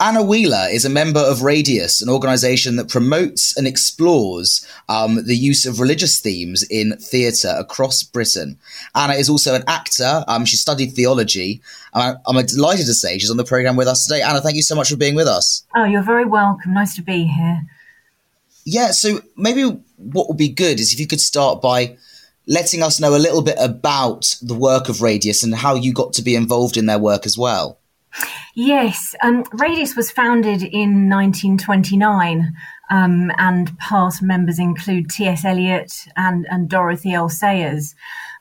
Anna Wheeler is a member of Radius, an organization that promotes and explores um, the use of religious themes in theatre across Britain. Anna is also an actor. Um, she studied theology. I'm, I'm delighted to say she's on the program with us today. Anna, thank you so much for being with us. Oh, you're very welcome. Nice to be here. Yeah, so maybe what would be good is if you could start by letting us know a little bit about the work of Radius and how you got to be involved in their work as well. Yes, um, Radius was founded in 1929, um, and past members include T.S. Eliot and, and Dorothy L. Sayers.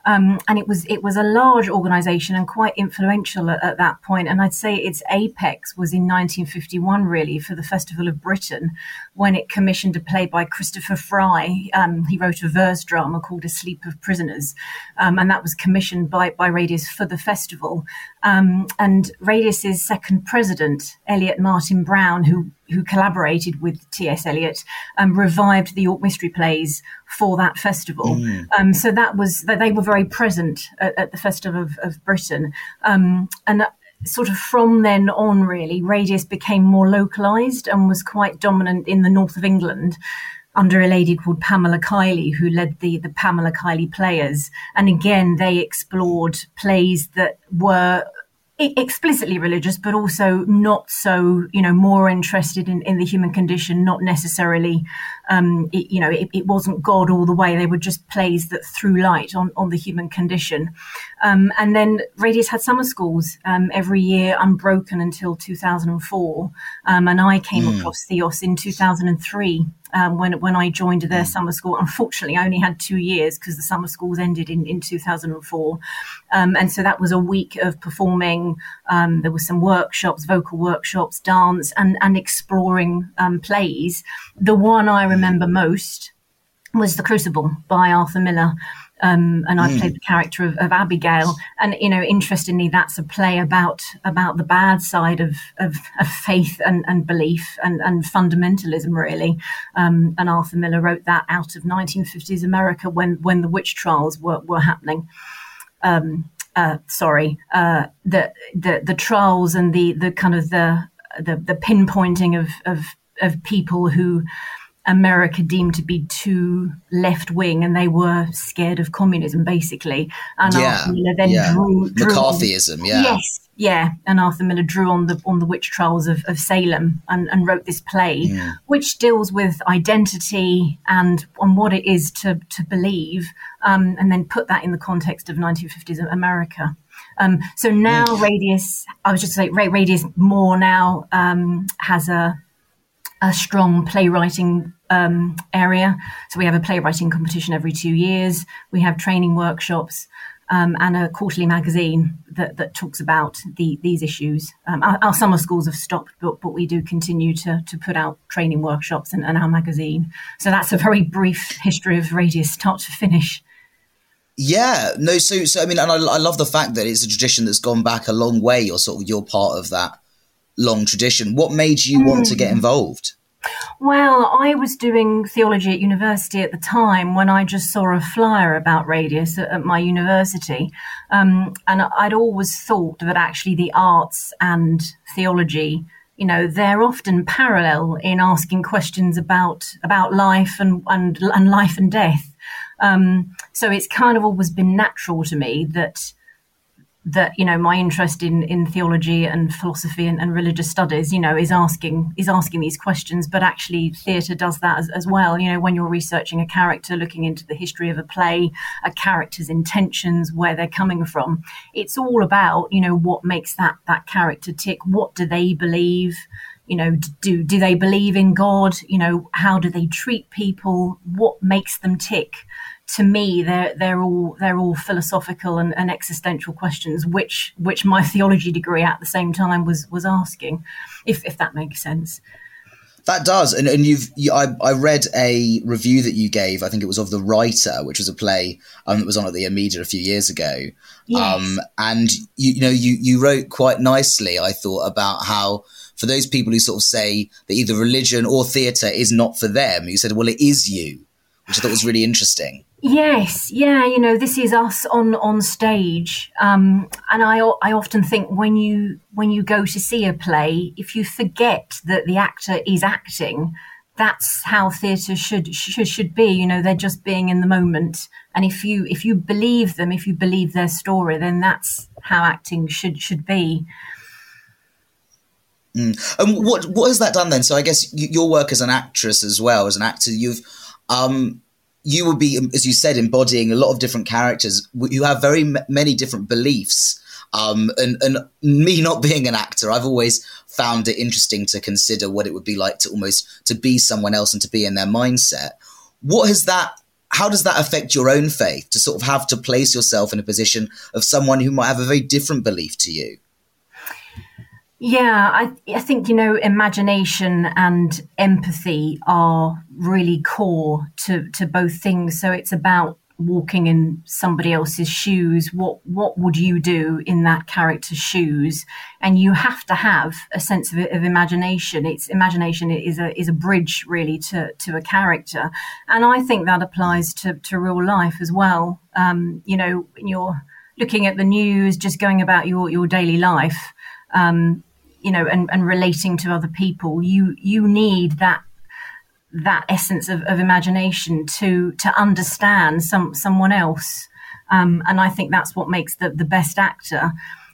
Um, and it was it was a large organisation and quite influential at, at, that point. And I'd say its apex was in 1951, really, for the Festival of Britain, when it commissioned a play by Christopher Fry. Um, he wrote a verse drama called A Sleep of Prisoners, um, and that was commissioned by by Radius for the festival. Um, and Radius's second president, Elliott Martin Browne, who who collaborated with T.S. Eliot, um, revived the York Mystery Plays for that festival. Mm. Um, so that was that they were very present at, at the Festival of, of Britain, um, and. sort of from then on, really, Radius became more localized and was quite dominant in the north of England under a lady called Pamela Keily, who led the, the Pamela Keily Players. And again, they explored plays that were explicitly religious, but also not so, you know, more interested in, in the human condition, not necessarily, um, it, you know, it, it, wasn't God all the way. They were just plays that threw light on, on the human condition. Um, and then Radius had summer schools um, every year, unbroken until 2004. Um, and I came mm. across Theos in 2003 um, when when I joined their mm. summer school. Unfortunately, I only had two years because the summer schools ended in, in 2004. Um, and so that was a week of performing. Um, there were some workshops, vocal workshops, dance, and, and exploring um, plays. The one I remember most was The Crucible by Arthur Miller. Um, and I mm. played the character of, of, Abigail. And you know, interestingly, that's a play about about the bad side of of, of faith and, and belief and, and fundamentalism, really. Um, and Arthur Miller wrote that out of 1950s America when when the witch trials were were happening. Um, uh, sorry, uh, the the the trials and the the kind of the the, the pinpointing of, of of people who America deemed to be too left wing, and they were scared of communism, basically. And yeah, Arthur Miller then yeah. drew, drew McCarthyism. On, yeah, yes, yeah. And Arthur Miller drew on the on the witch trials of, of Salem and, and wrote this play, yeah. which deals with identity and on what it is to to believe, um, and then put that in the context of 1950s America. Um, so now Radius, I was just saying, Radius more now um, has a a strong playwriting um, area. So we have a playwriting competition every two years. We have training workshops um, and a quarterly magazine that, that talks about the, these issues. Um, our, our, summer schools have stopped, but, but we do continue to, to put out training workshops and, and our magazine. So that's a very brief history of Radius, start to finish. Yeah, no, so so I mean, and I, I love the fact that it's a tradition that's gone back a long way. You're sort of you're part of that long tradition. What made you mm. want to get hmm. involved? Well, I was doing theology at university at the time when I just saw a flyer about Radius at, my university. Um, and I'd always thought that actually the arts and theology, you know, they're often parallel in asking questions about, about life and, and, and life and death. Um, so it's kind of always been natural to me that that you know my interest in in theology and philosophy and, and, religious studies you know is asking is asking these questions. But actually theatre does that as, as, well. You know when you're researching a character looking into the history of a play a character's intentions where they're coming from it's all about you know what makes that that character tick. What do they believe? You know do do they believe in god? You know how do they treat people? What makes them tick to me they're they're all they're all philosophical and, and, existential questions which which my theology degree at the same time was was asking if if that makes sense. That does. And, and you've you, I, I read a review that you gave i think it was of the writer which was a play um, that was on at the Almeida a few years ago. Yes. um, and you, you know you you wrote quite nicely i thought about how for those people who sort of say that either religion or theatre is not for them you said well it is you which i thought was really interesting Yes, yeah, you know, this is us on on stage, um, and I I often think when you when you go to see a play, if you forget that the actor is acting, that's how theatre should should should be. You know, they're just being in the moment, and if you if you believe them, if you believe their story, then that's how acting should should be. Mm. And what what has that done then? So I guess your work as an actress as well as an actor, you've um, you will be, as you said, embodying a lot of different characters who have very m- many different beliefs. Um, and, and me not being an actor, I've always found it interesting to consider what it would be like to almost to be someone else and to be in their mindset. What has that? How does that affect your own faith to sort of have to place yourself in a position of someone who might have a very different belief to you? Yeah, I, I think, you know, imagination and empathy are really core to, to both things. So it's about walking in somebody else's shoes. What, what would you do in that character's shoes? And you have to have a sense of, of imagination. It's imagination is a, is a bridge really to, to a character. And I think that applies to, to real life as well. Um, you know, when you're looking at the news, just going about your, your daily life, um, you know, and, and relating to other people, you you need that that essence of, of imagination to to understand some someone else. Um, and I think that's what makes the, the best actor.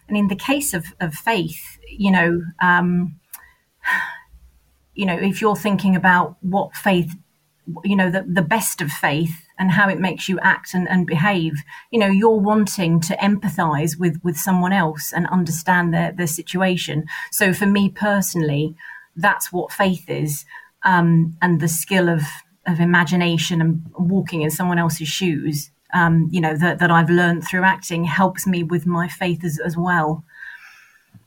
And in the case of, of faith, you know, um, you know, if you're thinking about what faith, you know, the, the best of faith and how it makes you act and, and behave. You know, you're wanting to empathize with with someone else and understand their their situation. So for me personally, that's what faith is, um, and the skill of of imagination and walking in someone else's shoes. Um, you know that that I've learned through acting helps me with my faith as, as well.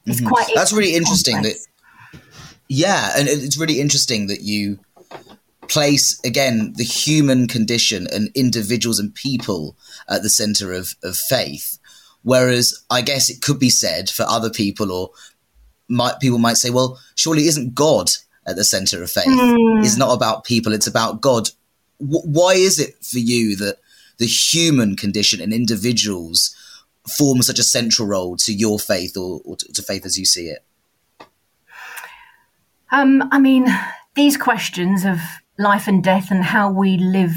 It's mm-hmm. quite. That's really interesting. Complex. That yeah, and it's really interesting that you place again the human condition and individuals and people at the center of, of faith. Whereas I guess it could be said for other people, or might, people might say, well, surely isn't God at the center of faith? Mm. It's not about people, it's about God. W- why is it for you that the human condition and individuals form such a central role to your faith or, or to, to faith as you see it? Um, I mean, these questions of life and death and how we live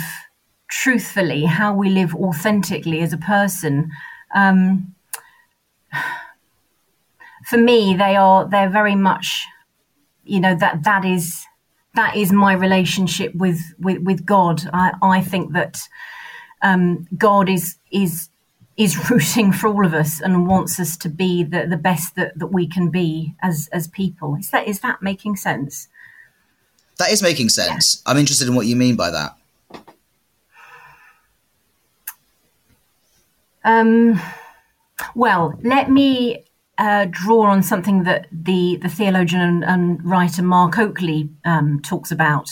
truthfully, how we live authentically as a person. Um, for me, they are they're very much, you know, that that is that is my relationship with with, with God. I, I think that um, God is is is rooting for all of us and wants us to be the, the best that, that we can be as as people. Is that is that making sense? That is making sense. Yeah. I'm interested in what you mean by that. Um, well, let me uh, draw on something that the, the theologian and, and writer Mark Oakley um, talks about.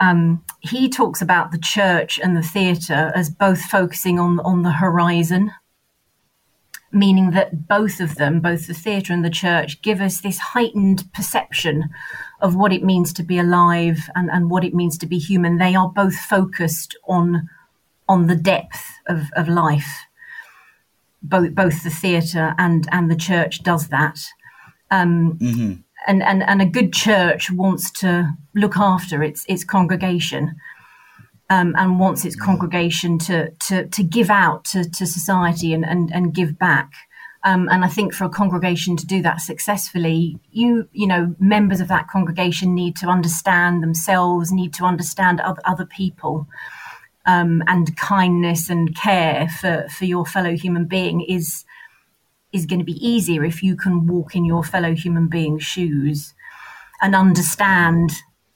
Um, he talks about the church and the theatre as both focusing on, on the horizon, meaning that both of them, both the theatre and the church, give us this heightened perception of what it means to be alive and, and what it means to be human. They are both focused on on the depth of, of life. Both both the theatre and and the church does that. Um, mm-hmm. and, and and a good church wants to look after its its congregation. Um, and wants its congregation to to to give out to, to society and, and, and give back. Um, and I think for a congregation to do that successfully, you you know members of that congregation need to understand themselves, need to understand other, other people, um, and kindness and care for for your fellow human being is is going to be easier if you can walk in your fellow human being's shoes and understand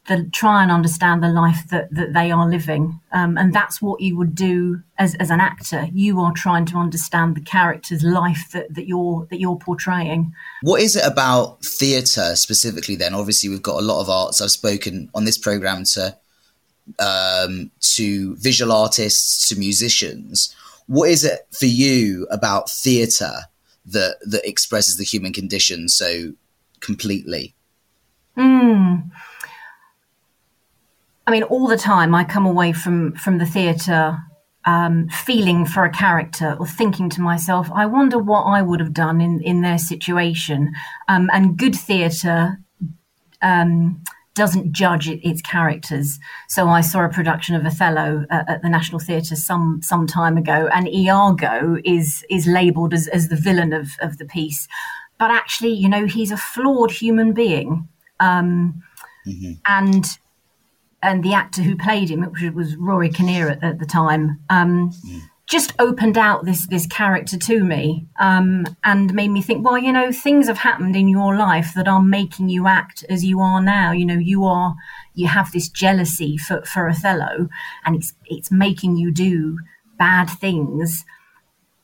the try and understand the life that, that they are living. Um, and that's what you would do as, as an actor. You are trying to understand the character's life that, that you're that you're portraying. What is it about theatre specifically then? Obviously we've got a lot of arts. I've spoken on this programme to um, to visual artists, to musicians. What is it for you about theatre that that expresses the human condition so completely? Mm. I mean, all the time I come away from from the theatre um, feeling for a character or thinking to myself, I wonder what I would have done in in their situation. Um, and good theatre um, doesn't judge its characters. So I saw a production of Othello uh, at the National Theatre some some time ago, and Iago is is labelled as, as the villain of of the piece, but actually, you know, he's a flawed human being, um, mm-hmm. and and the actor who played him, which was Rory Kinnear at, at the time, um, mm. just opened out this this character to me um, and made me think, well, you know, things have happened in your life that are making you act as you are now. You know, you are you have this jealousy for, for Othello, and it's it's making you do bad things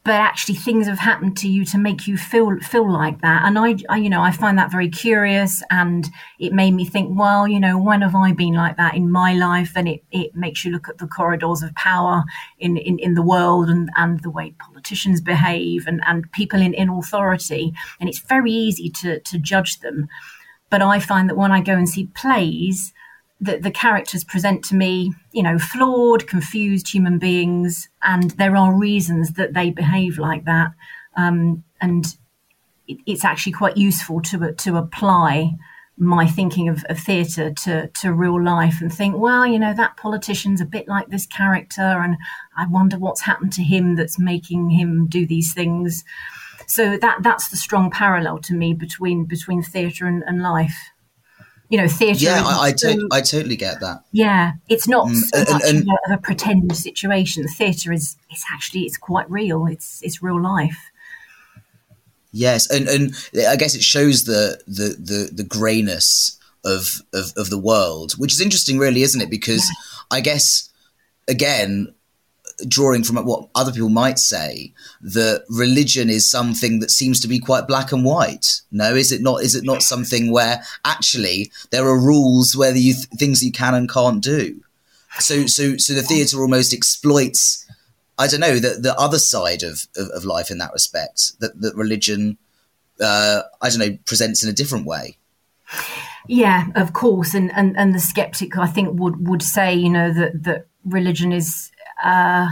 but actually things have happened to you to make you feel feel like that. And I, I, you know i find that very curious and it made me think well you know when have i been like that in my life? And it, it makes you look at the corridors of power in, in, in the world and, and the way politicians behave and, and people in, in authority. And it's very easy to, to judge them. But i find that when i go and see plays that the characters present to me, you know, flawed, confused human beings, and there are reasons that they behave like that. Um, and it, it's actually quite useful to to apply my thinking of, of theatre to, to real life and think, well, you know, that politician's a bit like this character, and I wonder what's happened to him that's making him do these things. So that that's the strong parallel to me between between theatre and, and life you know, theatre. Yeah, I, I, to- I, totally get that. Yeah, it's not mm, so much and, and, of a pretend situation. Theatre is it's actually it's quite real. It's it's real life. Yes, and and I guess it shows the the the, the greyness of, of of the world, which is interesting, really, isn't it? Because yeah. I guess again, drawing from what other people might say that religion is something that seems to be quite black and white. No is it not is it not something where actually there are rules where you th- things you can and can't do? So so so the theater almost exploits i don't know the, the other side of, of, of life in that respect that, that religion uh, i don't know presents in a different way. Yeah of course. And and, and the skeptic i think would would say you know that that religion is uh,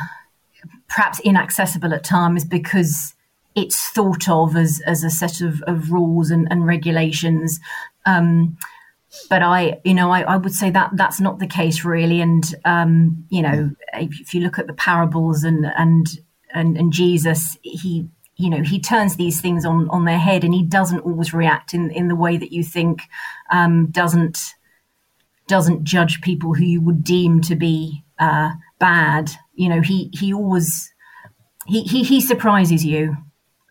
perhaps inaccessible at times because it's thought of as, as a set of, of rules and, and regulations. Um, but I, you know, I, I, would say that that's not the case really. And um, you know, if, if, you look at the parables and and and, and Jesus, he you know he turns these things on on their head, and he doesn't always react in in the way that you think. Um, doesn't doesn't judge people who you would deem to be uh, bad. You know, he he always he he, he surprises you.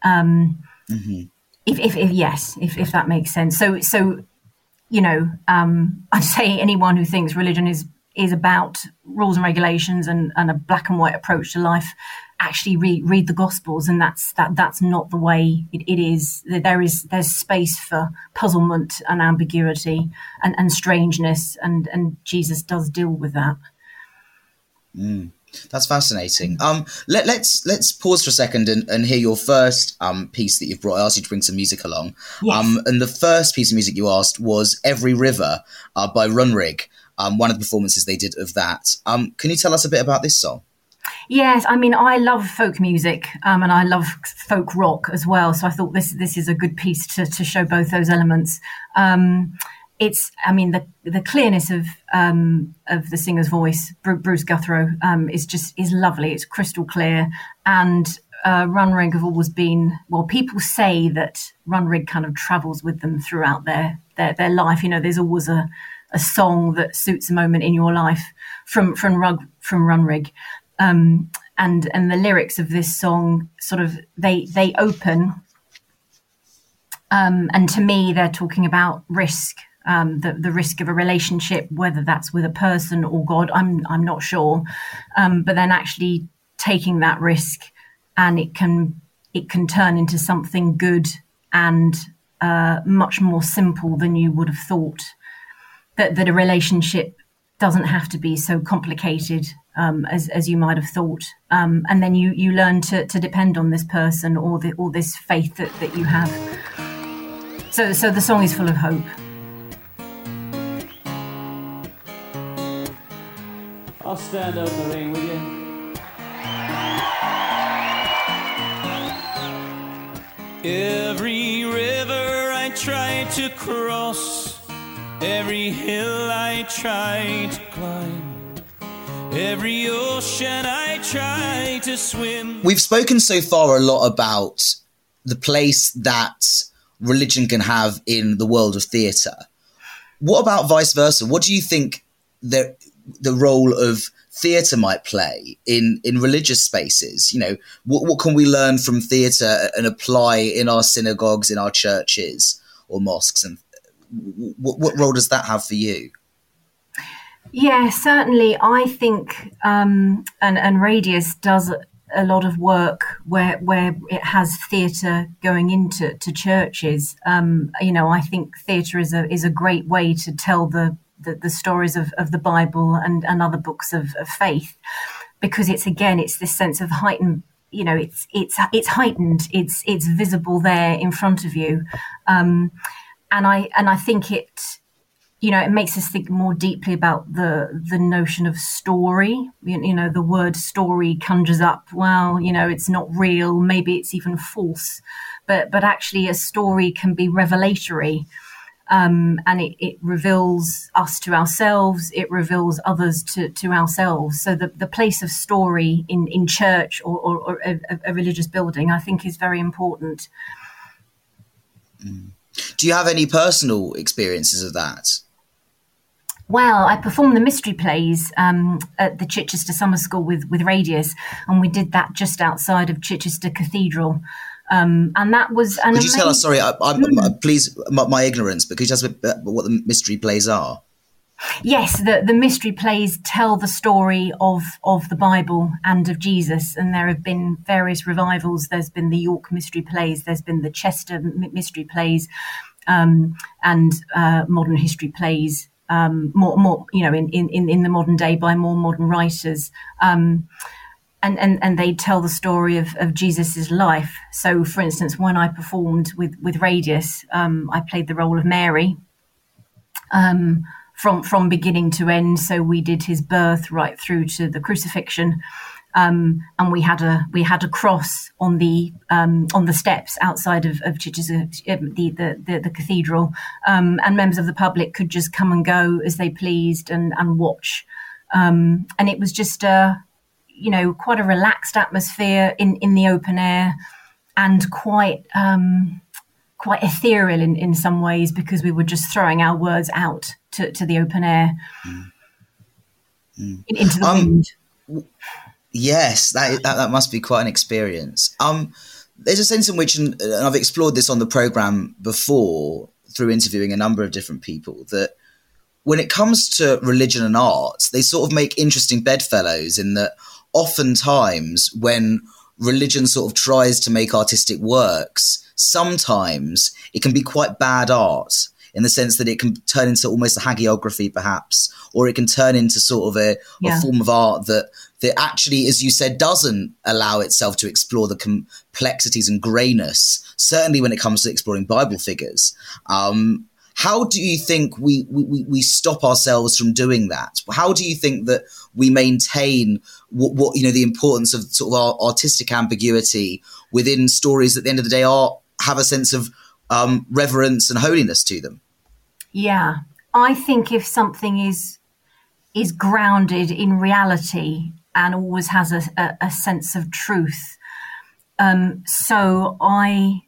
Um, mm-hmm. if, if, if yes, if if that makes sense. So so you know, um, I'd say anyone who thinks religion is is about rules and regulations and, and a black and white approach to life actually read read the gospels and that's that that's not the way it, it is there is there's space for puzzlement and ambiguity and, and strangeness and and jesus does deal with that Mm, that's fascinating. Um, let, us let's, let's pause for a second and, and hear your first um, piece that you've brought. I asked you to bring some music along. Yes. Um, and the first piece of music you asked was "Every River" uh, by Runrig. Um, one of the performances they did of that. Um, can you tell us a bit about this song? Yes, I mean I love folk music um, and I love folk rock as well. So I thought this this is a good piece to to show both those elements. Um, it's I mean the the clearness of um, of the singer's voice, Bruce Guthro, um, is just is lovely. It's crystal clear, and uh, Runrig have always been well. People say that Runrig kind of travels with them throughout their their, their life. You know, there's always a a song that suits a moment in your life from from Rug from Runrig. Um, and and the lyrics of this song sort of they they open um, and to me they're talking about risk um, the, the risk of a relationship whether that's with a person or god i'm i'm not sure um, but then actually taking that risk and it can it can turn into something good and uh, much more simple than you would have thought that that a relationship doesn't have to be so complicated um, as, as you might have thought. Um, and then you, you learn to, to depend on this person or, the, or this faith that, that you have. So, so the song is full of hope. I'll stand up in the ring with you. Every river I try to cross, every hill I try to climb Every ocean I try to swim. We've spoken so far a lot about the place that religion can have in the world of theatre. What about vice versa? What do you think the the role of theatre might play in in religious spaces? You know, what, what can we learn from theatre and apply in our synagogues, in our churches or mosques, and what, what role does that have for you? Yeah, certainly. I think, um, and and Radius does a lot of work where where it has theatre going into to churches. Um, you know, I think theatre is a is a great way to tell the the, the stories of, of the Bible and, and other books of, of faith, because it's again it's this sense of heightened you know it's it's it's heightened it's it's visible there in front of you. Um, and i and i think it you know, it makes us think more deeply about the the notion of story. You, you, know, the word story conjures up, well, you know, it's not real, maybe it's even false, but but actually, a story can be revelatory, um, and it, it reveals us to ourselves. It reveals others to, to ourselves. So the, the place of story in in church or, or, or a, a, religious building, I think, is very important. Mm. Do you have any personal experiences of that? Well, I performed the mystery plays um, at the Chichester Summer School with, with Radius, and we did that just outside of Chichester Cathedral. Um, and that was an. Could you amazing... tell us? Sorry, I, mm. please, my, my, ignorance, but could you tell us what the mystery plays are? Yes, the, the mystery plays tell the story of, of the Bible and of Jesus, and there have been various revivals. There's been the York mystery plays, there's been the Chester mystery plays, um, and uh, modern history plays um, more, more, you know, in, in, in the modern day by more modern writers. Um, and, and, and they tell the story of, of Jesus's life. So, for instance, when I performed with, with Radius, um, I played the role of Mary um, from, from beginning to end. So, we did his birth right through to the crucifixion. Um, and we had a we had a cross on the um, on the steps outside of, of uh, the, the, the, the cathedral, um, and members of the public could just come and go as they pleased and and watch, um, and it was just a you know quite a relaxed atmosphere in in the open air, and quite um, quite ethereal in, in some ways because we were just throwing our words out to, to the open air mm. Mm. into the um, wind. Yes, that, that that must be quite an experience. Um, there's a sense in which, and I've explored this on the program before through interviewing a number of different people, that when it comes to religion and art, they sort of make interesting bedfellows in that oftentimes when religion sort of tries to make artistic works, sometimes it can be quite bad art in the sense that it can turn into almost a hagiography, perhaps, or it can turn into sort of a, yeah. a form of art that that actually, as you said, doesn't allow itself to explore the complexities and greyness. Certainly, when it comes to exploring Bible figures. Um, how do you think we, we, we stop ourselves from doing that? How do you think that we maintain what, what you know the importance of sort of our artistic ambiguity within stories that at the end of the day are have a sense of um, reverence and holiness to them? Yeah, I think if something is is grounded in reality and always has a, a, a sense of truth, Um, so I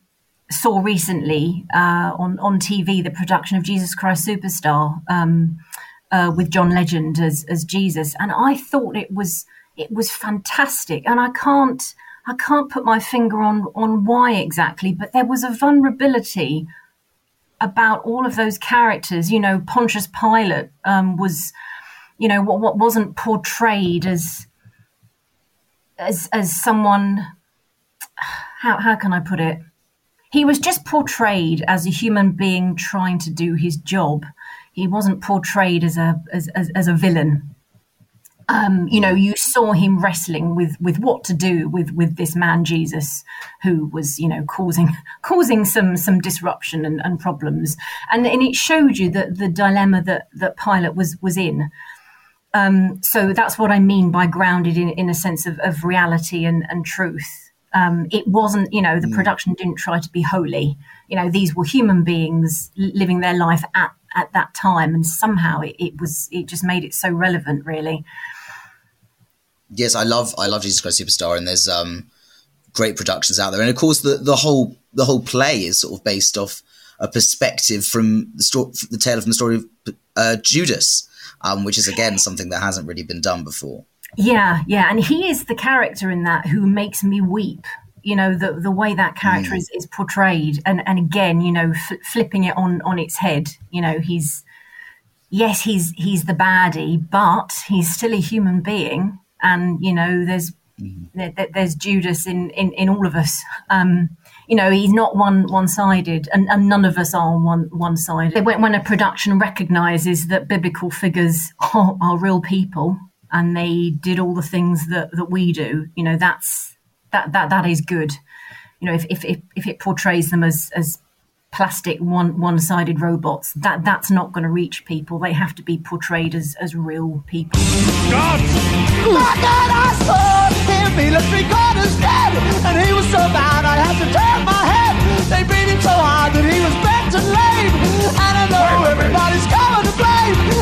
saw recently uh, on on TV the production of Jesus Christ Superstar um, uh, with John Legend as as Jesus, and I thought it was it was fantastic, and I can't I can't put my finger on on why exactly, but there was a vulnerability about all of those characters. You know, Pontius Pilate um, was, you know, what what wasn't portrayed as as as someone. How how can I put it? He was just portrayed as a human being trying to do his job. He wasn't portrayed as a as, as, as a villain um, you know, you saw him wrestling with with what to do with with this man Jesus, who was you know causing causing some some disruption and, and problems, and and it showed you that the dilemma that that Pilate was was in. Um, so that's what I mean by grounded in, in a sense of, of reality and, and truth. Um, it wasn't, you know, the mm. production didn't try to be holy. You know, these were human beings living their life at, at that time, and somehow it, it was it just made it so relevant, really yes, I love I love Jesus Christ Superstar, and there's um, great productions out there, and of course the the whole the whole play is sort of based off a perspective from the story, the tale from the story of uh, Judas, um, which is again something that hasn't really been done before. Yeah, yeah, and he is the character in that who makes me weep. You know the the way that character mm. is, is portrayed, and and again, you know, flipping it on on its head. You know, he's yes, he's he's the baddie, but he's still a human being, and you know there's mm-hmm. there, there's Judas in, in in all of us. Um, you know he's not one one sided, and, and none of us are one one sided. When, when a production recognizes that biblical figures are, are real people and they did all the things that that we do, you know that's that that that is good. You know if if if, if it portrays them as as plastic one one-sided robots that that's not going to reach people. They have to be portrayed as as real people. God! I saw him he looked three quarters dead and he was so bad I had to turn my head. They beat him so hard that he was bent and lame and I know everybody's coming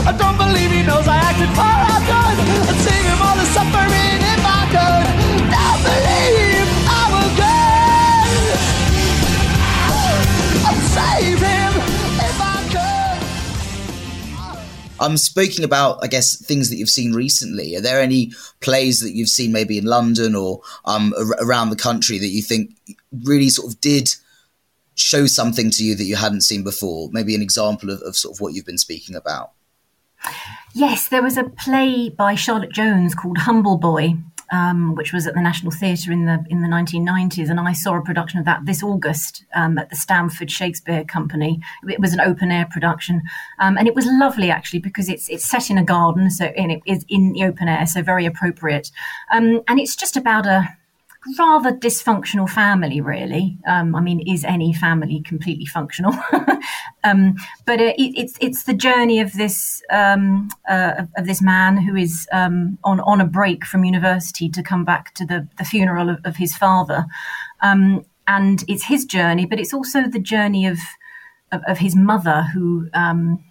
I don't believe he knows I acted for our good and save him all the suffering if I could don't believe I will go. I'd save him if I could. I'm speaking about, I guess, things that you've seen recently. Are there any plays that you've seen maybe in London or um, around the country that you think really sort of did show something to you that you hadn't seen before? Maybe an example of, of sort of what you've been speaking about. Yes, there was a play by Charlotte Jones called Humble Boy, um, which was at the National Theatre in the in the 1990s, and I saw a production of that this August um, at the Stamford Shakespeare Company. It was an open air production, um, and it was lovely actually because it's it's set in a garden, so and it is in the open air, so very appropriate. Um, and it's just about a rather dysfunctional family, really. Um, I mean, is any family completely functional? um, but uh, it, it's it's the journey of this um, uh, of, this man who is um, on on a break from university to come back to the the funeral of, of his father, um, and it's his journey, but it's also the journey of of, of his mother who um,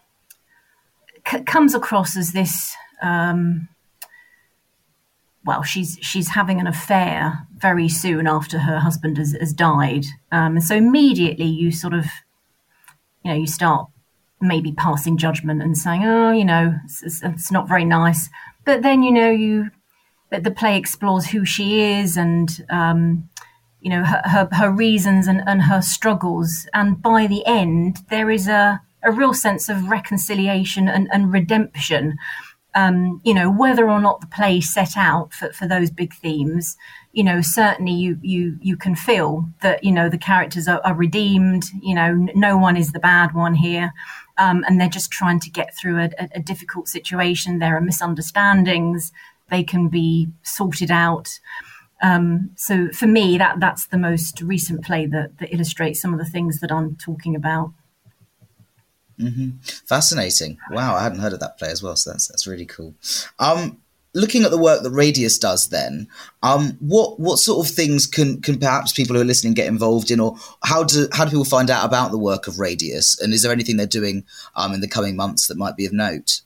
c- comes across as this. Um, well, she's she's having an affair very soon after her husband has, has died, um, and so immediately you sort of, you know, you start maybe passing judgment and saying, oh, you know, it's, it's not very nice. But then you know you, that the play explores who she is and um, you know her, her, her reasons and, and her struggles, and by the end there is a a real sense of reconciliation and, and redemption um, you know, whether or not the play set out for, for those big themes, you know, certainly you you you can feel that you know the characters are, are redeemed. You know, no one is the bad one here, um, and they're just trying to get through a, a, a difficult situation. There are misunderstandings; they can be sorted out. Um, so for me, that that's the most recent play that, that illustrates some of the things that I'm talking about. Mm-hmm. Fascinating. Wow, I hadn't heard of that play as well, so that's that's really cool. Um, looking at the work that Radius does, then, um, what what sort of things can can perhaps people who are listening get involved in, or how do how do people find out about the work of Radius? And is there anything they're doing um, in the coming months that might be of note?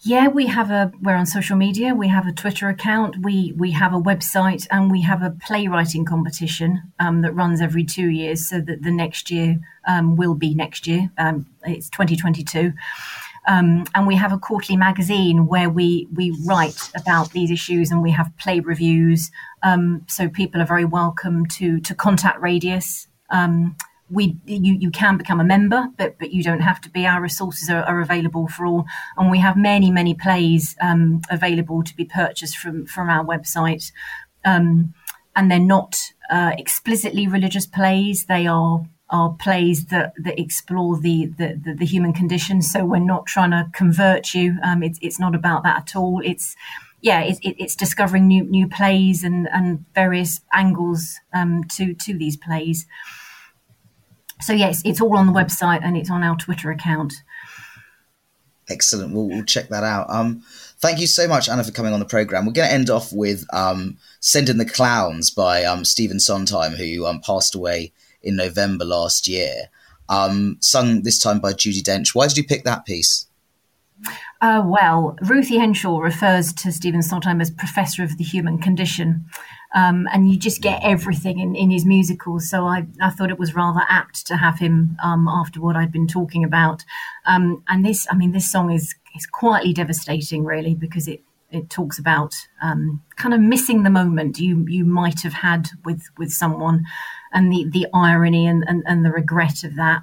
Yeah, we have a we're on social media. We have a Twitter account. We we have a website, and we have a playwriting competition um, that runs every two years. So that the next year um, will be next year. Um, it's 2022. Um, and we have a quarterly magazine where we we write about these issues and we have play reviews. Um, so people are very welcome to to contact Radius. Um, we you, you can become a member, but but you don't have to be. Our resources are, are available for all, and we have many many plays um, available to be purchased from from our website. Um, and they're not uh, explicitly religious plays; they are are plays that that explore the the, the, human condition. So we're not trying to convert you. Um, it's it's not about that at all. It's yeah, it, it, it's discovering new new plays and and various angles um, to to these plays. So yes, it's all on the website and it's on our Twitter account. Excellent. We'll, we'll check that out. Um, thank you so much, Anna, for coming on the program. We're going to end off with um, "Send in the Clowns" by um, Stephen Sondheim, who um, passed away in November last year. Um, sung this time by Judi Dench. Why did you pick that piece? Uh, well, Ruthie Henshall refers to Stephen Sondheim as Professor of the Human Condition. Um, and you just get everything in, in his musicals. So I, I thought it was rather apt to have him um, after what I'd been talking about. Um, and this, I mean, this song is is quietly devastating, really, because it it talks about um, kind of missing the moment you you might have had with with someone, and the the irony and and, and the regret of that.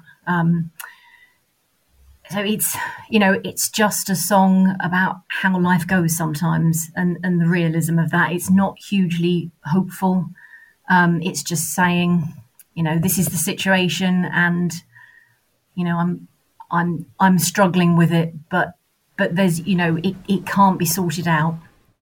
So it's you know it's just a song about how life goes sometimes and and the realism of that. It's not hugely hopeful. Um, it's just saying you know this is the situation and you know i'm i'm i'm struggling with it but but there's you know it, it can't be sorted out